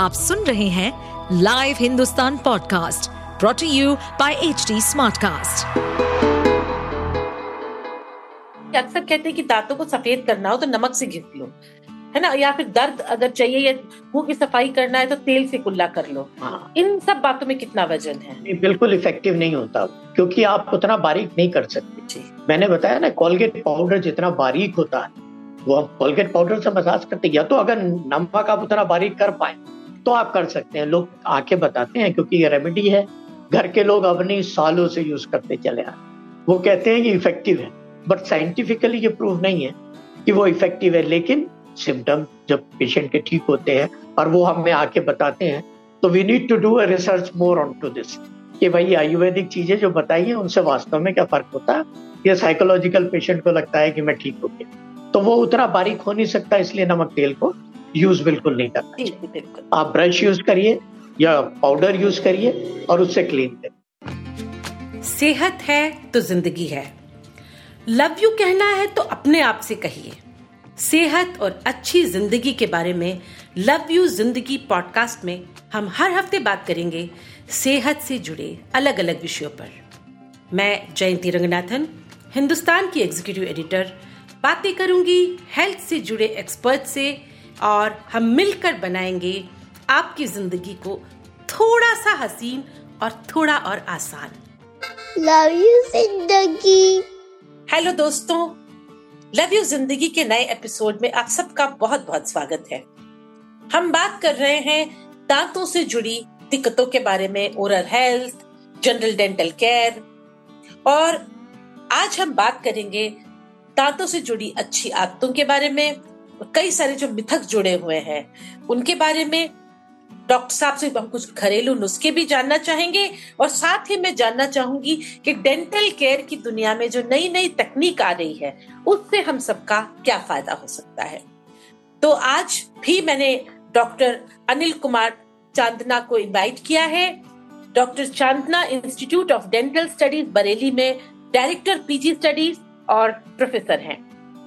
आप सुन रहे हैं live Hindustan podcast brought to you by H Smartcast. अक्सर कहते हैं कि दांतों को सफ़ेद करना हो तो नमक से घिस लो है ना या फिर दर्द अगर चाहिए या मुँह की सफ़ाई करना है तो तेल से कुल्ला कर लो हाँ। इन सब बातों में कितना वज़न है बिल्कुल इफ़ेक्टिव नहीं होता क्योंकि आप उतना बारीक नहीं कर सकते जी। मैंने बताया ना कोलगेट पाउडर जितना बारीक होता है वो हम कोलगेट पाउडर से मसाज करते या तो अगर नमक आप उतना बारीक कर पाए तो आप कर सकते हैं। लोग आके बताते हैं क्योंकि ये रेमेडी है। घर के लोग अपनी सालों से यूज़ करते चले आ वो कहते हैं कि इफ़ेक्टिव है बट साइंटिफिकली ये प्रूव नहीं है कि वो इफ़ेक्टिव है। लेकिन सिम्टम जब पेशेंट के ठीक होते हैं और वो हमें आके बताते हैं तो we need to do research more on to this कि भाई आयुर्वेदिक चीज़ें जो बताई है, उनसे वास्तव में क्या फ़र्क होता? है या साइकोलॉजिकल पेशेंट को लगता है कि मैं ठीक हो गया। तो वो उतना बारीक हो नहीं सकता, इसलिए नमक तेल को यूज़ बिल्कुल नहीं करना आप ब्रश यूज़ करिए या पाउडर यूज़ करिए और उससे क्लीन करिए। सेहत है तो ज़िंदगी है। लव यू कहना है तो अपने आप से कहिए। सेहत और अच्छी ज़िंदगी के बारे में लव यू ज़िंदगी पॉडकास्ट में हम हर हफ़्ते बात करेंगे। सेहत से जुड़े अलग अलग विषयों पर। मैं जयंती रंगनाथन हिंदुस्तान की एग्जीक्यूटिव एडिटर बातें करूँगी हेल्थ से जुड़े एक्सपर्ट से और हम मिलकर बनाएँगे आपकी ज़िंदगी को थोड़ा सा हसीन और थोड़ा और आसान। लव यू ज़िंदगी। हेलो दोस्तों। लव यू ज़िंदगी के नए एपिसोड में आप सबका बहुत बहुत स्वागत है। हम बात कर रहे हैं दांतों से जुड़ी दिक्कतों के बारे में oral health general dental care और आज हम बात करेंगे दांतों से जुड़ी अच्छी आदतों के बारे में कई सारे जो मिथक जुड़े हुए हैं, उनके बारे में डॉक्टर साहब से हम कुछ घरेलू नुस्खे भी जानना चाहेंगे और साथ ही मैं जानना चाहूँगी कि डेंटल केयर की दुनिया में जो नई नई तकनीक आ रही है, उससे हम सबका क्या फ़ायदा हो सकता है? तो आज भी मैंने डॉक्टर अनिल कुमार चांदना को इनवाइट किया है। Doctor Chandna institute of dental studies Bareilly में डायरेक्टर पीजी स्टडीज़ और प्रोफेसर हैं।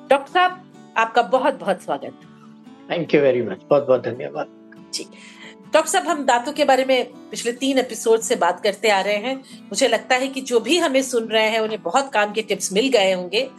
डॉक्टर साहब आपका बहुत बहुत स्वागत। थैंक यू वेरी मच बहुत बहुत धन्यवाद। जी। डॉक्टर साहब हम दांतों के बारे में पिछले तीन एपिसोड से बात करते आ रहे हैं। मुझे लगता है कि जो भी हमें सुन रहे हैं उन्हें बहुत काम के टिप्स मिल गए होंगे।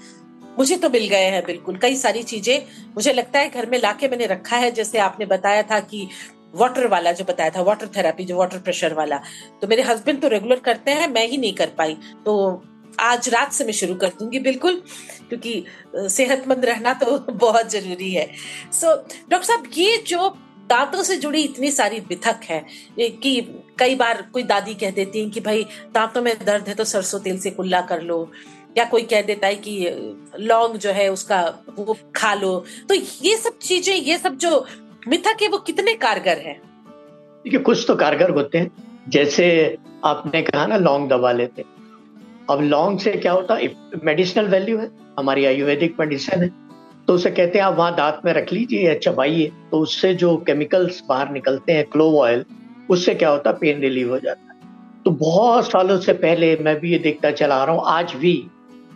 मुझे तो मिल गए हैं बिल्कुल कई सारी चीज़ें। मुझे लगता है घर में लाके मैंने रखा है जैसे आपने बताया था कि वाटर वाला जो बताया था वाटर थेरापी जो वाटर प्रेशर वाला। तो मेरे हस्बैंड तो रेगुलर करते हैं मैं ही नहीं कर पाई। तो आज रात से मैं शुरू कर दूँगी बिल्कुल क्योंकि सेहतमंद रहना तो बहुत ज़रूरी है। सो so, डॉक्टर साहब ये जो दांतों से जुड़ी इतनी सारी बिथक है कि कई बार कोई दादी कह देती है कि भाई दांतों में दर्द है तो सरसों तेल से कुल्ला कर लो या कोई कह देता है कि लौंग जो है उसका वो खा लो। तो ये सब चीज़ें ये सब जो मिथक है वो कितने कारगर है? देखिए कुछ तो कारगर होते हैं। जैसे आपने कहा ना लौंग दबा लेते अब लौंग से क्या होता है मेडिसिनल वैल्यू है हमारी आयुर्वेदिक मेडिसिन है तो उसे कहते हैं आप वहाँ दांत में रख लीजिए या चबाइए तो उससे जो केमिकल्स बाहर निकलते हैं क्लोव ऑयल उससे क्या होता है पेन रिलीव हो जाता है। तो बहुत सालों से पहले मैं भी ये देखता चला आ रहा हूँ आज भी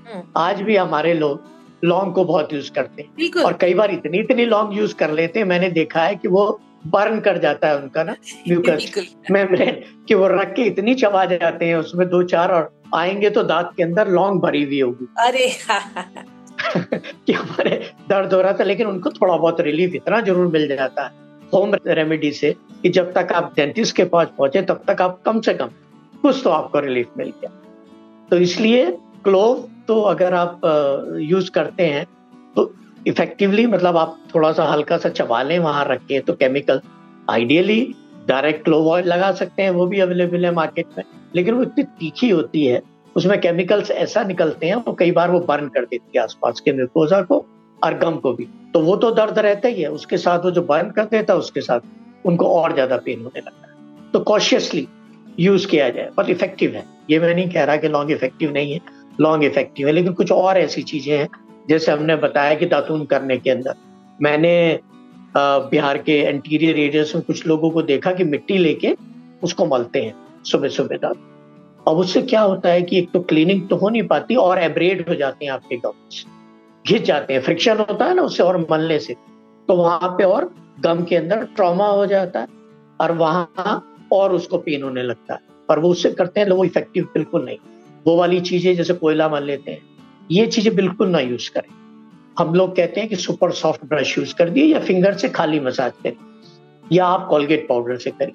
हम्म। आज भी हमारे लोग लौंग को बहुत यूज़ करते हैं। और कई बार इतनी इतनी लौंग यूज़ कर लेते हैं मैंने देखा है कि वो बर्न कर जाता है उनका ना म्यूकस मेम्ब्रेन कि वो रख के इतनी चबा जाते हैं उसमें दो चार और आएँगे तो दांत के अंदर लौंग भरी हुई होगी। अरे कि हमारे दर्द हो रहा था लेकिन उनको थोड़ा बहुत रिलीफ इतना ज़रूर मिल जाता है। होम रेमेडी से कि जब तक आप डेंटिस्ट के पास पहुँचे तब तक आप कम से कम कुछ तो आपको रिलीफ मिल गया। तो इसलिए क्लोव तो अगर आप यूज़ करते हैं तो इफेक्टिवली मतलब आप थोड़ा सा हल्का सा चबा लें वहाँ रख के तो chemical ideally direct clove oil लगा सकते हैं वो भी अवेलेबल है मार्केट में। लेकिन वो इतनी तीखी होती है, उसमें केमिकल्स ऐसा निकलते हैं, वो कई बार वो बर्न कर देती है आसपास के म्यूकोजा को और गम को भी। तो वो तो दर्द रहता ही है, उसके साथ वो जो बर्न कर देता है, उसके साथ उनको और ज़्यादा पेन होने लगता है। तो कॉशियसली यूज़ किया जाए, पर इफ़ेक्टिव है। ये मैं नहीं कह रहा कि लॉन्ग इफ़ेक्टिव नहीं है लॉन्ग इफ़ेक्टिव है, लेकिन कुछ और ऐसी चीज़ें हैं, जैसे हमने बताया कि दातून करने के अंदर। मैंने बिहार के इंटीरियर एरियाज़ में कुछ लोगों को देखा कि मिट्टी लेके उसको मलते हैं। सुबह सुबह तक। अब उससे क्या होता है कि एक तो क्लीनिंग तो हो नहीं पाती और एब्रेड हो जाते हैं आपके गम्स। घिस जाते हैं, फ्रिक्शन होता है ना उससे और मलने से। तो वहाँ पे और गम के अंदर ट्रॉमा हो जाता है और वहाँ और उसको पेन होने लगता है। और वो उससे करते हैं वो इफ़ेक्टिव बिल्कुल नहीं। वो वाली चीज़ें जैसे कोयला मल लेते हैं, ये चीज़ें बिल्कुल ना यूज़ करें। हम लोग कहते हैं कि सुपर सॉफ्ट ब्रश यूज़ कर दिए या फिंगर से खाली मसाज करें, या आप कोलगेट पाउडर से करें।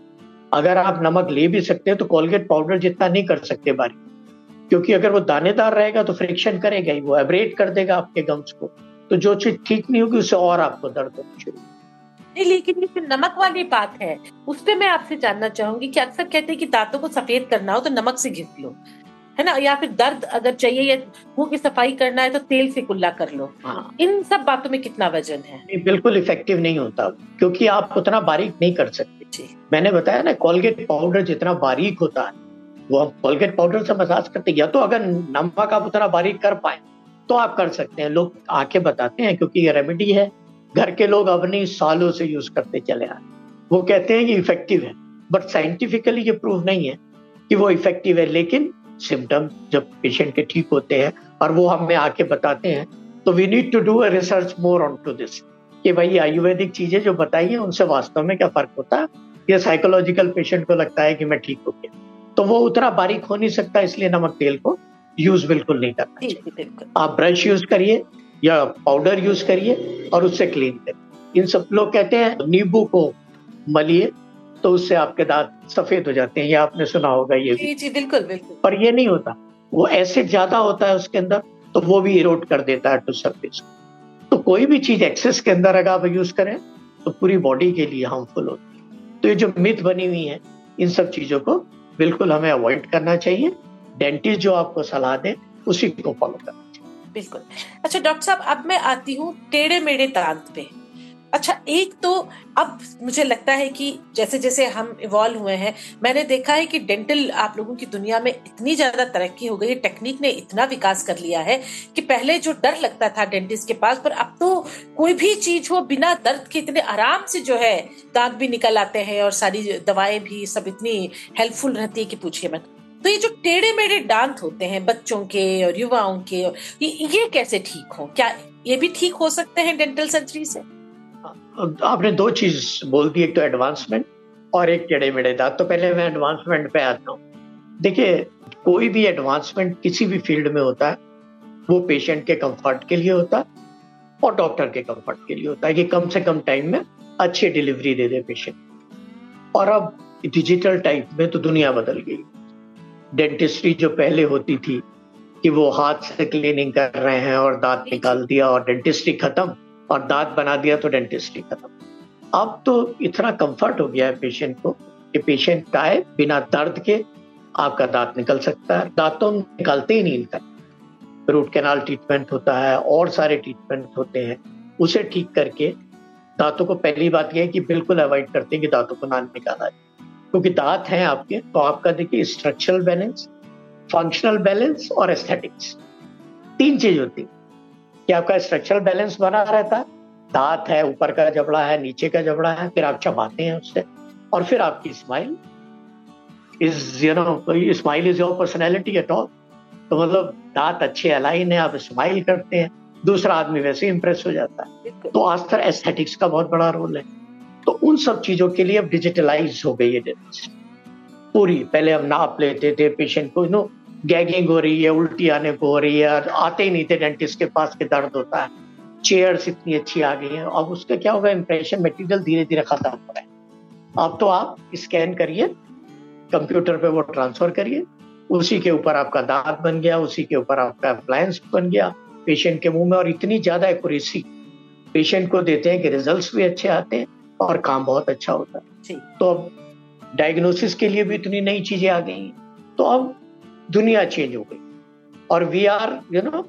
अगर आप नमक ले भी सकते हैं तो कोलगेट पाउडर जितना नहीं कर सकते बारी। क्योंकि अगर वो दानेदार रहेगा तो फ्रिक्शन करेगा ही वो एब्रेट कर देगा आपके गम्स को। तो जो चीज़ ठीक नहीं होगी उससे और आपको दर्द होना शुरू नहीं लेकिन ये जो नमक वाली बात है उस पर मैं आपसे जानना चाहूँगी कि अक्सर कहते हैं कि दांतों को सफ़ेद करना हो तो नमक से घिस लो है ना? या फिर दर्द अगर चाहिए या मुँह की सफ़ाई करना है तो तेल से कुल्ला कर लो। हाँ। इन सब बातों में कितना वज़न है? बिल्कुल इफ़ेक्टिव नहीं होता क्योंकि आप उतना बारीक नहीं कर सकते। मैंने बताया ना कोलगेट पाउडर जितना बारीक होता है, वो हम कोलगेट पाउडर से मसाज करते हैं, या तो अगर नमक आप उतना बारीक कर पाए तो आप कर सकते हैं। लोग आके बताते हैं क्योंकि ये रेमेडी है। घर के लोग अपनी सालों से यूज़ करते चले आए वो कहते हैं कि इफ़ेक्टिव है बट साइंटिफिकली ये प्रूव नहीं है कि वो इफ़ेक्टिव है। लेकिन सिम्टम जब पेशेंट के ठीक होते हैं, और वो हमें आके बताते हैं तो we need to do a research more on to this कि भाई आयुर्वेदिक चीज़ें जो बताई हैं उनसे वास्तव में क्या फ़र्क होता? है या साइकोलॉजिकल पेशेंट को लगता है कि मैं ठीक हो गया? तो वो उतना बारीक हो नहीं सकता इसलिए नमक तेल को यूज़ बिल्कुल नहीं करना चाहिए। आप ब्रश यूज़ करिए या पाउडर यूज़ करिए और उससे क्लीन करिए। इन सब लोग कहते हैं नींबू को मलिए तो उससे आपके दांत सफ़ेद हो जाते हैं। ये आपने सुना होगा ये जी जी बिल्कुल बिल्कुल। पर ये नहीं होता। वो एसिड ज़्यादा होता है उसके अंदर तो वो भी इरोड कर देता है टू सरफेस कोई भी चीज़ एक्सेस के अंदर अगर आप यूज़ करें तो पूरी बॉडी के लिए हार्मफुल होती है। तो ये जो मिथ बनी हुई है, इन सब चीज़ों को बिल्कुल हमें अवॉइड करना चाहिए। डेंटिस्ट जो आपको सलाह दे, उसी को फॉलो करना चाहिए। बिल्कुल। अच्छा डॉक्टर साहब, अब मैं आती हूँ टेढ़े मेढ़े दांत पे। अच्छा एक तो अब मुझे लगता है कि जैसे जैसे हम इवॉल्व हुए हैं मैंने देखा है कि डेंटल आप लोगों की दुनिया में इतनी ज़्यादा तरक्की हो गई है टेक्निक ने इतना विकास कर लिया है कि पहले जो डर लगता था डेंटिस्ट के पास पर अब तो कोई भी चीज़ हो बिना दर्द के इतने आराम से जो है दांत भी निकल आते हैं और सारी दवाएँ भी सब इतनी हेल्पफुल रहती है कि पूछिए मत। तो ये जो टेढ़े मेढ़े दांत होते हैं बच्चों के और युवाओं के ये, ये कैसे ठीक हो? क्या ये भी ठीक हो सकते हैं डेंटल सर्जरी से? आपने दो चीज़ बोल दी एक तो एडवांसमेंट और एक टेढ़े मेढ़े दांत। तो पहले मैं एडवांसमेंट पे आता हूँ। देखिए कोई भी एडवांसमेंट किसी भी फ़ील्ड में होता है वो पेशेंट के कंफर्ट के लिए होता है और डॉक्टर के कंफर्ट के लिए होता है कि कम से कम टाइम में अच्छी डिलीवरी दे दे पेशेंट और अब डिजिटल टाइप में तो दुनिया बदल गई। डेंटिस्ट्री जो पहले होती थी कि वो हाथ से क्लीनिंग कर रहे हैं और दांत निकाल दिया और डेंटिस्ट्री खत्म और दांत बना दिया तो डेंटिस्ट्री खत्म। अब तो इतना कंफर्ट हो गया है पेशेंट को कि पेशेंट है, बिना दर्द के आपका दांत निकल सकता है। दांतों निकालते ही नहीं इनका। रूट कैनाल ट्रीटमेंट होता है, और सारे ट्रीटमेंट होते हैं। उसे ठीक करके दांतों को पहली बात यह है कि बिल्कुल अवॉइड करते हैं कि दांतों को ना निकाला जाए क्योंकि दांत हैं आपके तो आपका देखिए स्ट्रक्चरल बैलेंस फंक्शनल बैलेंस और एस्थेटिक्स तीन चीज़ होती है। कि आपका स्ट्रक्चरल बैलेंस बना रहता है। दांत है, ऊपर का जबड़ा है, नीचे का जबड़ा है, फिर आप चबाते हैं उससे और फिर आपकी smile is you know smile is your personality at all तो मतलब दांत अच्छे अलाइन है, आप स्माइल करते हैं, दूसरा आदमी वैसे इंप्रेस हो जाता है। तो तक एस्थेटिक्स का बहुत बड़ा रोल है। तो उन सब चीज़ों के लिए अब डिजिटलाइज हो गई है। पूरी, पहले हम नाप लेते थे पेशेंट को यू नो गैगिंग हो रही है उल्टी आने को हो रही है आते ही नहीं थे डेंटिस्ट के पास के दर्द होता है। चेयर्स इतनी अच्छी आ गई हैं। अब उसका क्या होगा? इंप्रेशन मटेरियल धीरे धीरे खत्म हो रहा है। अब तो आप स्कैन करिए कंप्यूटर पे वो ट्रांसफ़र करिए उसी के ऊपर आपका दांत बन गया उसी के ऊपर आपका अप्लायंस बन गया पेशेंट के मुँह में और इतनी ज़्यादा एक्यूरेसी पेशेंट को देते हैं कि रिजल्ट्स भी अच्छे आते हैं और काम बहुत अच्छा होता है। तो अब डायग्नोसिस के लिए भी इतनी नई चीज़ें आ गई हैं। तो अब दुनिया चेंज हो गई। और we are you know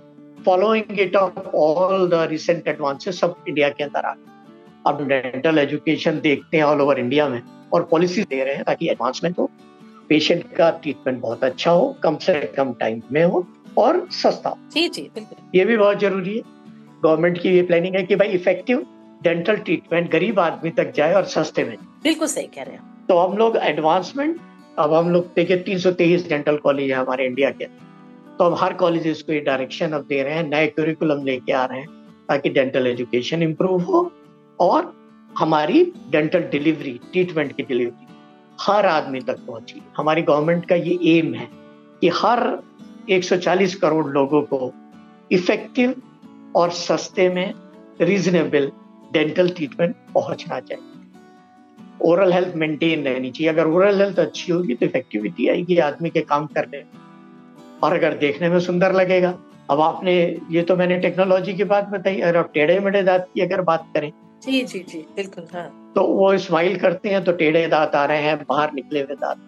following it of all the recent advances सब इंडिया के अंदर आ गए। अब डेंटल एजुकेशन देखते हैं ऑल ओवर इंडिया में और पॉलिसी दे रहे हैं ताकि एडवांसमेंट हो। पेशेंट का ट्रीटमेंट बहुत अच्छा हो कम से कम टाइम में हो और सस्ता हो। जी जी बिल्कुल। ये भी बहुत ज़रूरी है। गवर्नमेंट की ये प्लानिंग है कि भाई इफ़ेक्टिव डेंटल ट्रीटमेंट गरीब आदमी तक जाए और सस्ते में बिल्कुल सही कह रहे हैं तो हम लोग एडवांसमेंट अब हम लोग देखिए, तीन सौ तेईस डेंटल कॉलेज है हमारे इंडिया के। तो हम हर कॉलेज को ये डायरेक्शन अब दे रहे हैं, नए करिकुलम लेके आ रहे हैं, ताकि डेंटल एजुकेशन इम्प्रूव हो और हमारी डेंटल डिलीवरी ट्रीटमेंट की डिलीवरी हर आदमी तक पहुँची। हमारी गवर्नमेंट का ये एम है कि हर 140 करोड़ लोगों को इफ़ेक्टिव और सस्ते में रीजनेबल डेंटल ट्रीटमेंट पहुँचना चाहिए। ओरल हेल्थ मेंटेन रहनी चाहिए। अगर ओरल हेल्थ अच्छी होगी तो इफेक्टिविटी आएगी आदमी के काम करने और अगर देखने में सुंदर लगेगा। अब आपने ये तो मैंने टेक्नोलॉजी की बात बताई अगर आप टेढ़े मेढ़े दांत की अगर बात करें। जी जी जी बिल्कुल हाँ। तो वो स्माइल करते हैं तो टेढ़े दांत आ रहे हैं बाहर निकले हुए दांत।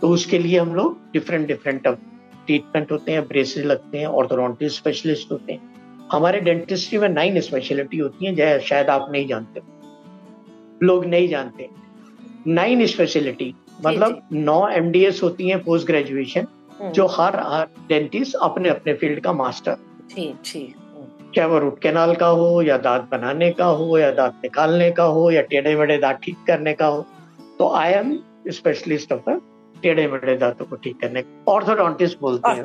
तो उसके लिए हम लोग डिफरेंट डिफरेंट ट्रीटमेंट होते हैं ब्रेसेस लगते हैं ऑर्थोडोंटिस्ट स्पेशलिस्ट होते हैं। हमारे डेंटिस्ट्री में नाइन स्पेशलिटी होती है शायद आप नहीं जानते। लोग नहीं जानते। नाइन स्पेशलिटी मतलब नौ एमडीएस होती हैं पोस्ट ग्रेजुएशन हम्म। जो हर हर डेंटिस्ट अपने अपने फ़ील्ड का मास्टर ठीक ठीक चाहे वो रूट कैनाल का हो या दांत बनाने का हो या दांत निकालने का हो या टेढ़े मेढ़े दांत ठीक करने का हो तो आई एम स्पेशलिस्ट ऑफ़ टेढ़े मेढ़े दांतों को ठीक करने का। ऑर्थोडोंटिस्ट बोलते हैं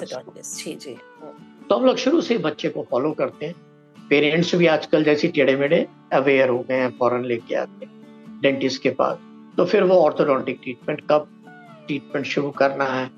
तो हम लोग शुरू से बच्चे को फॉलो करते हैं। पेरेंट्स भी आजकल जैसी टेढ़े मेढ़े अवेयर हो गए हैं फॉरन लेके आते हैं। डेंटिस्ट के पास। तो फिर वो ऑर्थोडोंटिक ट्रीटमेंट कब ट्रीटमेंट शुरू करना है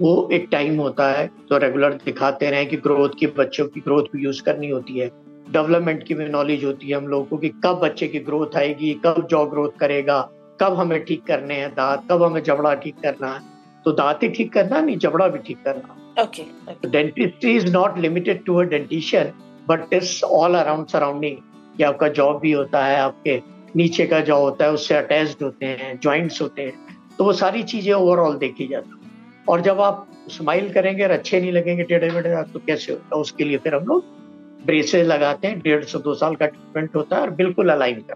वो एक टाइम होता है तो रेगुलर दिखाते रहे कि ग्रोथ की बच्चों की ग्रोथ भी यूज़ करनी होती है। डेवलपमेंट की भी नॉलेज होती है हम लोगों को कि कब बच्चे की ग्रोथ आएगी कब जॉ ग्रोथ करेगा कब हमें ठीक करने हैं दांत कब हमें जबड़ा ठीक करना है। तो दांत ही ठीक करना नहीं जबड़ा भी ठीक करना। Okay dentistry is not limited to a dentition but it's all around surrounding कि आपका जॉब भी होता है आपके नीचे का जो होता है, उससे अटैच्ड होते हैं ज्वाइंट्स होते हैं तो वो सारी चीज़ें ओवरऑल देखी जाती है। और जब आप स्माइल करेंगे और अच्छे नहीं लगेंगे, टेढ़े मेढ़े तो कैसे होता है? उसके लिए फिर हम लोग ब्रेसेस लगाते हैं, डेढ़ से, दो साल का ट्रीटमेंट होता है और बिल्कुल अलाइन कर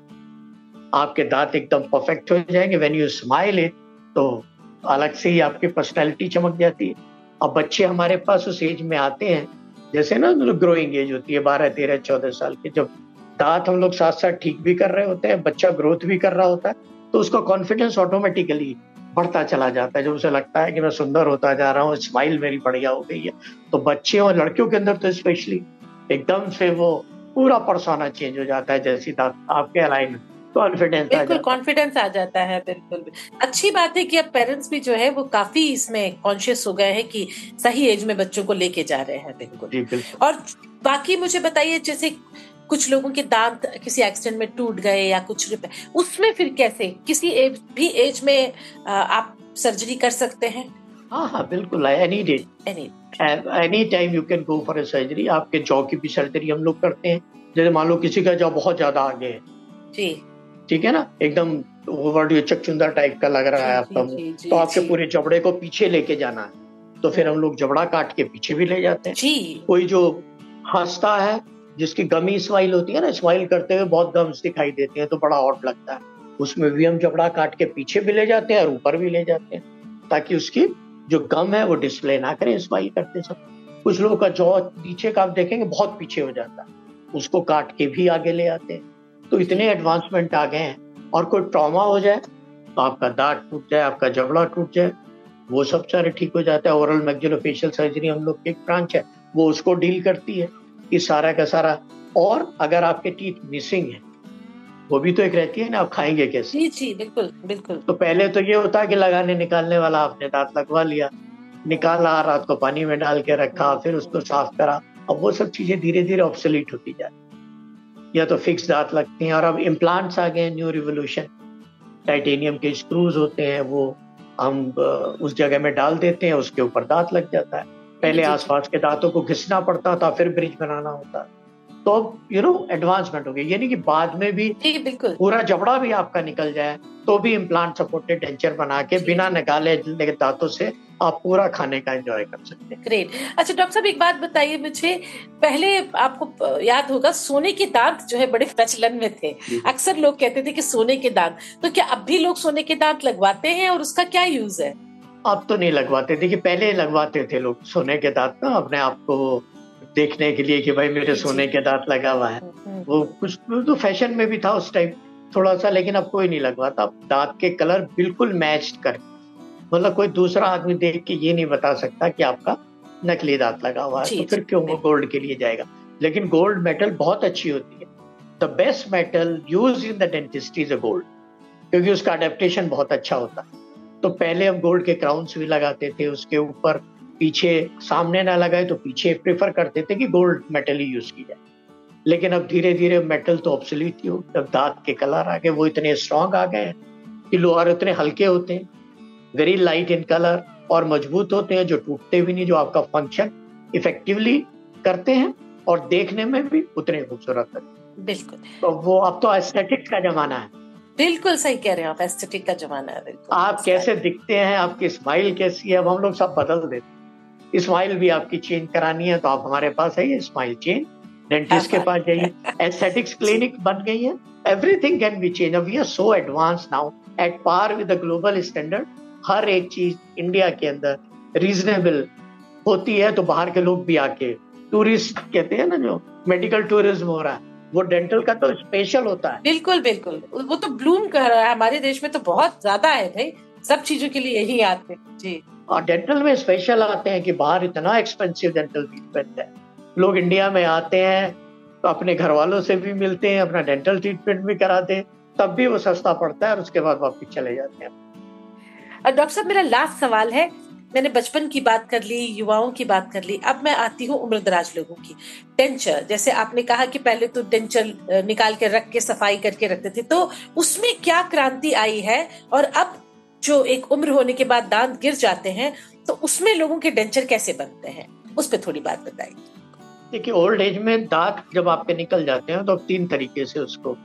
आपके दांत एकदम परफेक्ट हो जाएँगे। वेन यू स्माइल इट तो अलग से ही आपकी पर्सनैलिटी चमक जाती है। अब बच्चे हमारे पास उस एज में आते हैं, जैसे ना ग्रोइंग एज होती है, बारह, तेरह, चौदह साल के, जब दांत हम लोग साथ साथ ठीक भी कर रहे होते हैं बच्चा ग्रोथ भी कर रहा होता है तो उसका कॉन्फिडेंस ऑटोमेटिकली बढ़ता चला जाता है। जब उसे लगता है कि मैं सुंदर होता जा रहा हूँ स्माइल मेरी बढ़िया हो गई है तो बच्चे और लड़कियों के अंदर तो स्पेशली एकदम से वो पूरा परसोना चेंज हो जाता है जैसी आपके अलाइन कॉन्फिडेंस बिल्कुल कॉन्फिडेंस आ जाता है बिल्कुल। अच्छी बात है कि अब पेरेंट्स भी जो है वो काफ़ी इसमें कॉन्शियस हो गए हैं कि सही एज में बच्चों को लेके जा रहे हैं बिल्कुल। और बाकी मुझे बताइए जैसे कुछ लोगों के दांत किसी एक्सीडेंट में टूट गए या कुछ उसमें फिर कैसे? किसी एज भी एज में आप सर्जरी कर सकते हैं? हाँ हाँ बिल्कुल any day any time you can go for a surgery आपके जॉ की भी सर्जरी हम लोग करते हैं। जैसे मान लो किसी का जॉ बहुत ज़्यादा आगे है। जी। ठीक है ना? एकदम ओवर चकचुंदा टाइप का लग रहा है आपका मुँह। तो आपके पूरे जबड़े को पीछे लेके जाना है। तो फिर हम लोग जबड़ा काट के पीछे भी ले जाते हैं। जी। कोई जो हंसता है जिसकी गमी स्माइल होती है ना स्माइल करते हुए बहुत गम्स दिखाई देते हैं तो बड़ा ऑट लगता है। उसमें भी हम जबड़ा काट के पीछे भी ले जाते हैं और ऊपर भी ले जाते हैं, ताकि उसकी जो गम है वो डिस्प्ले ना करें स्माइल करते सब कुछ लोगों का जॉ नीचे का आप देखेंगे, बहुत पीछे हो जाता है। उसको काट के भी आगे ले आते हैं। तो इतने एडवांसमेंट आ गए हैं। और कोई ट्रॉमा हो जाए तो आपका दांत टूट जाए, आपका जबड़ा टूट जाए, वो सब सारे ठीक हो जाता है। ओरल मैग्जिलोफेशियल सर्जरी हम लोग की एक ब्रांच है, वो उसको डील करती है। कि सारा का सारा। और अगर आपके टीथ मिसिंग है वो भी तो एक रहती है ना आप खाएँगे कैसे? जी जी बिल्कुल बिल्कुल। तो पहले तो ये होता है कि लगाने निकालने वाला आपने दांत लगवा लिया निकाला रात को पानी में डाल के रखा फिर उसको साफ़ करा। अब वो सब चीज़ें धीरे धीरे ऑब्सोलीट होती जाती या तो फिक्स दांत लगते हैं और अब इम्प्लांट्स आ गए हैं न्यू रिवोल्यूशन टाइटेनियम के स्क्रूज होते हैं वो हम उस जगह में डाल देते हैं उसके ऊपर दांत लग जाता है। पहले आसपास के दांतों को घिसना पड़ता था फिर ब्रिज बनाना होता। तो अब यू नो एडवांसमेंट हो गई यानी कि बाद में भी बिल्कुल। पूरा जबड़ा भी आपका निकल जाए तो भी इम्प्लांट सपोर्टेड डेंचर बना के बिना निकाले दांतों से आप पूरा खाने का एंजॉय कर सकते हैं। ग्रेट अच्छा डॉक्टर साहब एक बात बताइए मुझे। पहले आपको याद होगा सोने के दांत जो है बड़े प्रचलन में थे। अक्सर लोग कहते थे कि सोने के दांत। तो क्या अब भी लोग सोने के दांत लगवाते हैं और उसका क्या यूज़ है? अब तो नहीं लगवाते। देखिए पहले लगवाते थे लोग सोने के दांत ना अपने आप को देखने के लिए कि भाई मेरे सोने के दांत लगा हुआ है। हम्म, हम्म। वो कुछ तो फ़ैशन में भी था उस टाइम थोड़ा सा लेकिन अब कोई नहीं लगवाता। अब दांत के कलर बिल्कुल मैच कर मतलब कोई दूसरा आदमी देख के ये नहीं बता सकता कि आपका नकली दांत लगा हुआ है तो फिर क्यों वो गोल्ड के लिए जाएगा? लेकिन गोल्ड मेटल बहुत अच्छी होती है। The best metal use in the dentistry is a gold क्योंकि उसका अडेप्टेशन बहुत अच्छा होता है। तो पहले हम गोल्ड के क्राउन्स भी लगाते थे उसके ऊपर पीछे सामने ना लगाए तो पीछे प्रेफर करते थे कि गोल्ड मेटल ही यूज़ की जाए। लेकिन अब धीरे धीरे मेटल तो ऑब्सोलीट ही हो जब दांत के कलर आ गए वो इतने स्ट्रांग आ गए कि लोहार इतने हल्के होते हैं। वेरी लाइट इन कलर और मज़बूत होते हैं जो टूटते भी नहीं जो आपका फ़ंक्शन इफेक्टिवली करते हैं और देखने में भी उतने खूबसूरत लगते बिल्कुल। तो वो अब तो एस्थेटिक्स का जमाना है। बिल्कुल सही कह रहे हैं आप एस्थेटिक का जमाना है बिल्कुल। आप कैसे दिखते हैं आपकी स्माइल कैसी है अब हम लोग सब बदल देते स्माइल भी आपकी चेंज करानी है तो आप हमारे पास आइए स्माइल चेंज डेंटिस्ट के पास जाइए। एस्थेटिक्स क्लिनिक बन गई है। Everything can be change we are so advance now at par with global standard हर एक चीज़ इंडिया के अंदर रीजनेबल होती है तो बाहर के लोग भी आके टूरिस्ट कहते हैं ना जो मेडिकल टूरिज़्म हो रहा है। वो डेंटल का तो स्पेशल होता है। बिल्कुल बिल्कुल। वो तो ब्लूम कर रहा है हमारे देश में तो बहुत ज़्यादा है भाई। सब चीज़ों के लिए यही आते हैं। जी। और डेंटल में स्पेशल आते हैं कि बाहर इतना एक्सपेंसिव डेंटल ट्रीटमेंट है। लोग इंडिया में आते हैं तो अपने घर वालों से भी मिलते हैं अपना डेंटल ट्रीटमेंट भी कराते हैं। तब भी वो सस्ता पड़ता है और उसके बाद वापिस चले जाते हैं। डॉक्टर साहब मेरा लास्ट सवाल है। मैंने बचपन की बात कर ली, युवाओं की बात कर ली, अब मैं आती हूँ उम्र दराज लोगों की। डेंचर, जैसे आपने कहा कि पहले तो डेंचर निकाल के रख के, सफ़ाई करके रखते थे तो उसमें क्या क्रांति आई है? और अब जो एक उम्र होने के बाद दांत गिर जाते हैं तो उसमें लोगों के डेंचर कैसे बनते हैं? उस पर थोड़ी बात बताइए देखिए, ओल्ड एज में दांत जब आपके निकल जाते हैं तो आप तीन तरीके से उसको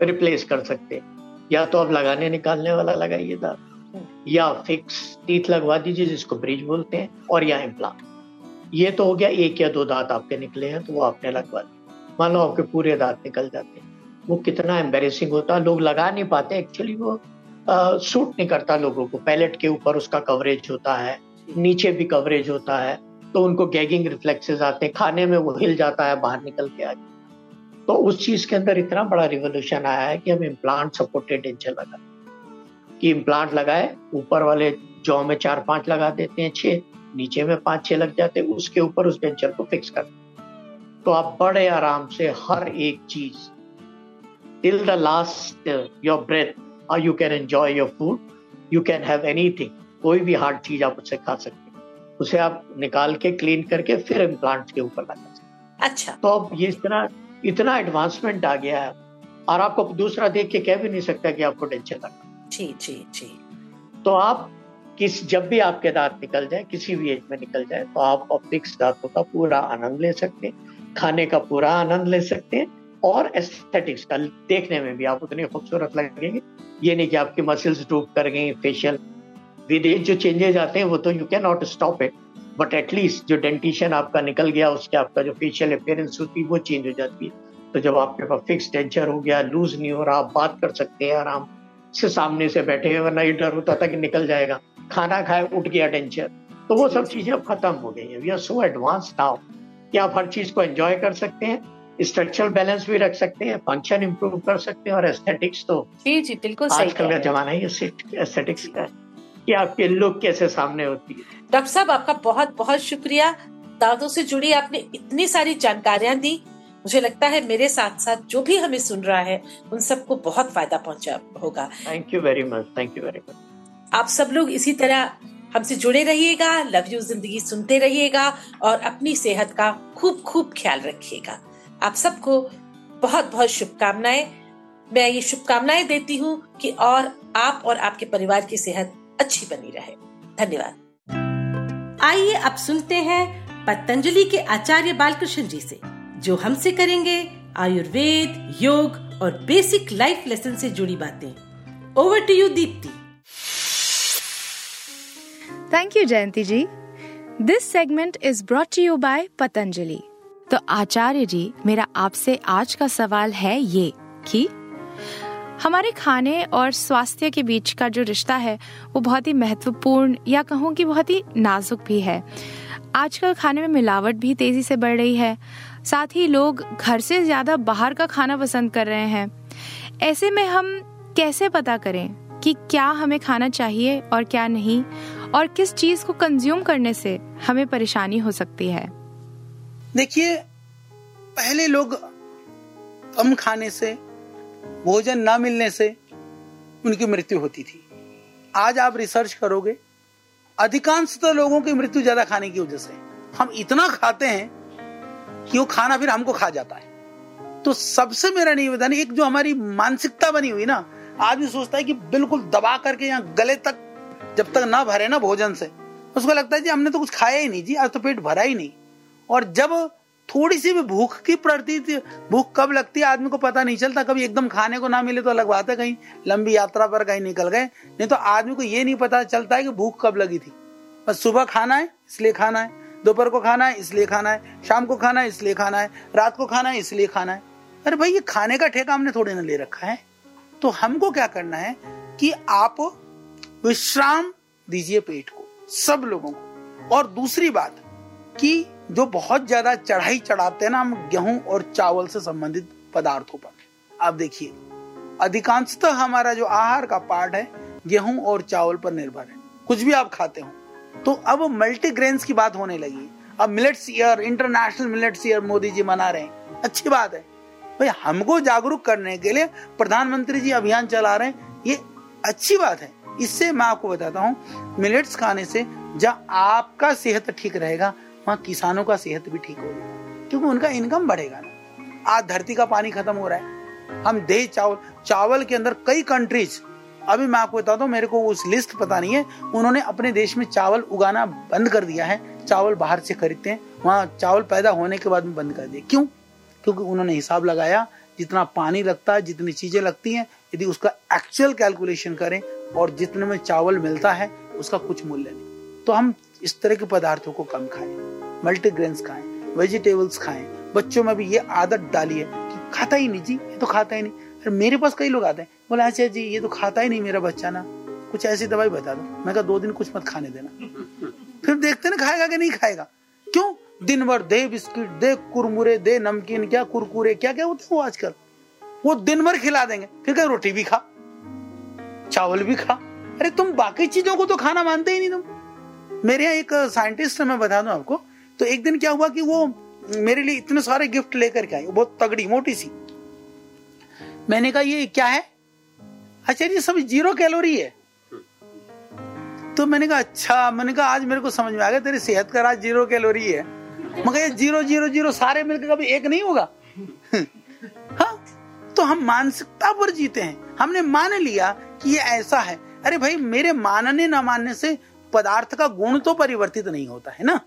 रिप्लेस कर सकते हैं। या तो आप लगाने निकालने वाला लगाइए दांत। या फिक्स टीथ लगवा दीजिए, जिसको ब्रिज बोलते हैं, और या इम्प्लांट ये तो हो गया, एक या दो दांत आपके निकले हैं तो वो आपने लगवा दिए। मान लो आपके पूरे दांत निकल जाते हैं। वो कितना एम्बेरेसिंग होता है लोग लगा नहीं पाते। एक्चुअली वो सूट नहीं करता लोगों को। पैलेट के ऊपर उसका कवरेज होता है, नीचे भी कवरेज होता है तो उनको गैगिंग रिफ्लेक्सेस आते हैं। खाने में वो हिल जाता है, बाहर निकल के आगे तो उस चीज़ के अंदर इतना बड़ा रिवोल्यूशन आया है कि हम इम्प्लांट सपोर्टेड डेंचर लगा। कि इम्प्लांट लगाए ऊपर वाले जौ में चार पाँच लगा देते हैं छह नीचे में पाँच छह लग जाते हैं उसके ऊपर उस डेंचर को फिक्स कर तो आप बड़े आराम से हर एक चीज़ till the last your breath और you can enjoy your food you can have anything कोई भी हार्ड चीज़ आप उससे खा सकते हैं। उसे आप निकाल के क्लीन करके फिर इम्प्लांट के ऊपर लगा सकते अच्छा। तो अब ये इतना इतना एडवांसमेंट आ गया है। और आपको दूसरा देख के कह भी नहीं सकता कि आपको टेंशन लगा जी जी जी। तो आप किस, जब भी आपके दांत निकल जाए, किसी भी एज में निकल जाए तो आप ऑप्टिक्स दांतों का पूरा आनंद ले सकते हैं, खाने का पूरा आनंद ले सकते हैं और एस्थेटिक्स का देखने में भी आप उतने खूबसूरत लगेंगे। ये नहीं कि आपकी मसल्स डूब कर गई फेशियल विद एज जो चेंजेस आते हैं, वो तो you can not stop it but at least जो डेंटिशन आपका निकल गया, उसके आपका जो फेशियल अपेयरेंस होती है, वो चेंज हो जाती है। तो जब आपके पास फिक्स टेंचर हो गया लूज नहीं हो रहा, आप बात कर सकते हैं आराम। से सामने से बैठे हैं वरना ये डर होता था कि निकल जाएगा। खाना खाए उठ गया टेंशन तो वो सब चीज़ें अब खत्म हो गई है। We are so advance now कि आप हर चीज़ को एंजॉय कर सकते हैं स्ट्रक्चरल बैलेंस भी रख सकते हैं फ़ंक्शन इंप्रूव कर सकते हैं और एस्थेटिक्स तो जी जी बिल्कुल सही आजकल का जमाना ही एस्थेटिक्स का कि आपके लुक कैसे सामने होती है। डॉक्टर साहब आपका बहुत बहुत शुक्रिया। दांतों से जुड़ी आपने इतनी सारी जानकारियाँ दी। मुझे लगता है मेरे साथ साथ जो भी हमें सुन रहा है उन सबको बहुत फ़ायदा पहुँचा होगा। Thank you very much thank you very much आप सब लोग इसी तरह हमसे जुड़े रहिएगा लव यू ज़िंदगी सुनते रहिएगा और अपनी सेहत का खूब खूब ख्याल रखिएगा। आप सबको बहुत बहुत शुभकामनाएँ। मैं ये शुभकामनाएँ देती हूँ कि और आप और आपके परिवार की सेहत अच्छी बनी रहे। धन्यवाद। आइए अब सुनते हैं पतंजलि के आचार्य बालकृष्ण जी से। जो हमसे करेंगे आयुर्वेद, योग और बेसिक लाइफ लेसन से जुड़ी बातें। Over to you Deepti thank you Jayanti ji this segment is brought you by Patanjali तो आचार्य जी, मेरा आपसे आज का सवाल है ये कि हमारे खाने और स्वास्थ्य के बीच का जो रिश्ता है, वो बहुत ही महत्वपूर्ण या कहूँ कि बहुत ही नाजुक भी है। आजकल खाने में मिलावट भी तेज़ी से बढ़ रही है। साथ ही लोग घर से ज़्यादा बाहर का खाना पसंद कर रहे हैं। ऐसे में हम कैसे पता करें कि क्या हमें खाना चाहिए और क्या नहीं? और किस चीज़ को कंज्यूम करने से हमें परेशानी हो सकती है? देखिए, पहले लोग कम खाने से, भोजन न मिलने से उनकी मृत्यु होती थी। आज आप रिसर्च करोगे, अधिकांशतः लोगों की मृत्यु ज़्यादा खाने की वजह से। हम इतना खाते हैं कि वो खाना फिर हमको खा जाता है? तो सबसे मेरा निवेदन, एक जो हमारी मानसिकता बनी हुई ना आदमी सोचता है कि बिल्कुल दबा करके यहाँ गले तक जब तक ना भरे ना भोजन से, उसको लगता है जी हमने तो कुछ खाया ही नहीं जी, आज तो पेट भरा ही नहीं। और जब थोड़ी सी भी भूख की प्रती भूख कब लगती है आदमी को पता नहीं चलता, कभी एकदम खाने को ना मिले तो अलग बात है, कहीं लंबी यात्रा पर कहीं निकल गए, नहीं तो आदमी को ये नहीं पता चलता है कि भूख कब लगी थी। बस सुबह खाना है, इसलिए खाना है। दोपहर को खाना है, इसलिए खाना है, शाम को खाना है, इसलिए खाना है, रात को खाना है, इसलिए खाना है। अरे भाई, ये खाने का ठेका हमने थोड़े ना ले रखा है। तो हमको क्या करना है कि आप विश्राम दीजिए पेट को, सब लोगों को। और दूसरी बात कि जो बहुत ज़्यादा चढ़ाई चढ़ाते हैं ना हम गेहूँ और चावल से संबंधित पदार्थों पर। आप देखिए, अधिकांशतः हमारा जो आहार का पार्ट है, गेहूँ और चावल पर निर्भर है। कुछ भी आप खाते हो तो अब मल्टीग्रेन्स की बात होने लगी। अब millets year international millets year Modi ji मना रहे हैं। अच्छी बात है। भाई, हमको जागरूक करने के लिए प्रधानमंत्री जी अभियान चला रहे हैं। ये अच्छी बात है। इससे मैं आपको बताता हूँ मिलेट्स खाने से जहाँ आपका सेहत ठीक रहेगा, वहाँ किसानों का सेहत भी ठीक होगा क्योंकि उनका इनकम बढ़ेगा ना। आज धरती का पानी खत्म हो रहा है। हम दे चावल चावल के अंदर कई कंट्रीज़ अभी मैं आपको बताता हूँ, मेरे को उस लिस्ट पता नहीं है। उन्होंने अपने देश में चावल उगाना बंद कर दिया है। चावल बाहर से खरीदते हैं। वहाँ चावल पैदा होने के बाद में बंद कर दिया क्यों? क्योंकि उन्होंने हिसाब लगाया, जितना पानी लगता है, जितनी चीज़ें लगती हैं, यदि उसका एक्चुअल कैलकुलेशन करें और जितने में चावल मिलता है, उसका कुछ मूल्य नहीं। तो हम इस तरह के पदार्थों को कम खाएँ मल्टीग्रेन्स खाएँ वेजिटेबल्स खाएँ। बच्चों में भी ये आदत डाली है कि खाता ही नहीं जी, ये तो खाता ही नहीं। मेरे पास कई लोग आते हैं। बोले अच्छा जी, ये तो खाता ही नहीं मेरा बच्चा ना। कुछ ऐसी दवाई बता दो। मैं कहा, दो दिन कुछ मत खाने देना। फिर देखते ना, खाएगा कि नहीं खाएगा। क्यों? दिन भर दे बिस्किट, दे कुरमुरे, दे नमकीन, क्या कुरकुरे क्या क्या होते हैं वो आजकल? वो दिन भर खिला देंगे। फिर क्या रोटी भी खा, चावल भी खा। अरे, तुम बाकी चीज़ों को तो खाना मानते ही नहीं तुम। मेरे यहाँ एक साइंटिस्ट है, मैं बता दू आपको। तो एक दिन क्या हुआ कि वो मेरे लिए इतने सारे गिफ्ट लेकर के आई बहुत तगड़ी, मोटी सी। मैंने कहा, ये क्या है? अच्छा जी सब ज़ीरो कैलोरी है। तो मैंने कहा अच्छा मैंने कहा, आज मेरे को समझ में आ गया, तेरी सेहत का राज ज़ीरो कैलोरी है। मगर ये ज़ीरो ज़ीरो ज़ीरो, सारे मिलकर कभी एक नहीं होगा? हाँ तो हम मानसिकता पर जीते हैं। हमने मान लिया कि ये ऐसा है। अरे भाई, मेरे मानने, न मानने से पदार्थ का गुण तो परिवर्तित नहीं होता, है ना?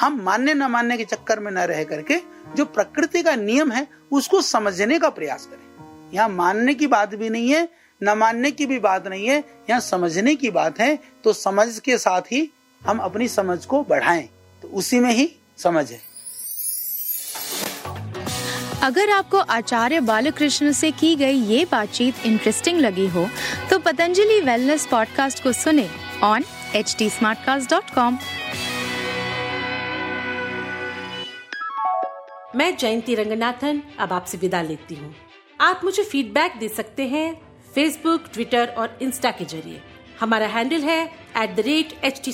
हम मानने, न मानने के चक्कर में न रह करके जो प्रकृति का नियम है, उसको समझने का प्रयास करें। यहाँ मानने की बात भी नहीं है न मानने की भी बात नहीं है यहाँ समझने की बात है तो समझ के साथ ही हम अपनी समझ को बढ़ाएँ। तो उसी में ही समझ है। अगर आपको आचार्य बालकृष्ण से की गई ये बातचीत इंटरेस्टिंग लगी हो तो पतंजलि वेलनेस पॉडकास्ट को सुने ऑन एच टी मैं जयंती रंगनाथन अब आपसे विदा लेती हूँ। आप मुझे फीडबैक दे सकते हैं फेसबुक ट्विटर और इंस्टा के ज़रिए। हमारा हैंडल है at the rate H T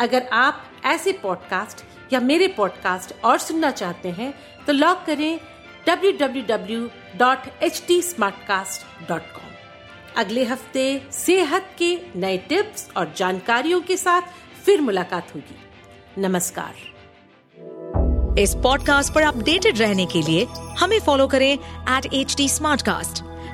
अगर आप ऐसे पॉडकास्ट या मेरे पॉडकास्ट और सुनना चाहते हैं तो लॉग करें www.htsmartcast.com अगले हफ़्ते सेहत के नए टिप्स और जानकारियों के साथ फिर मुलाकात होगी। नमस्कार। इस पॉडकास्ट पर अपडेटेड रहने के लिए हमें फॉलो करें एट एच डी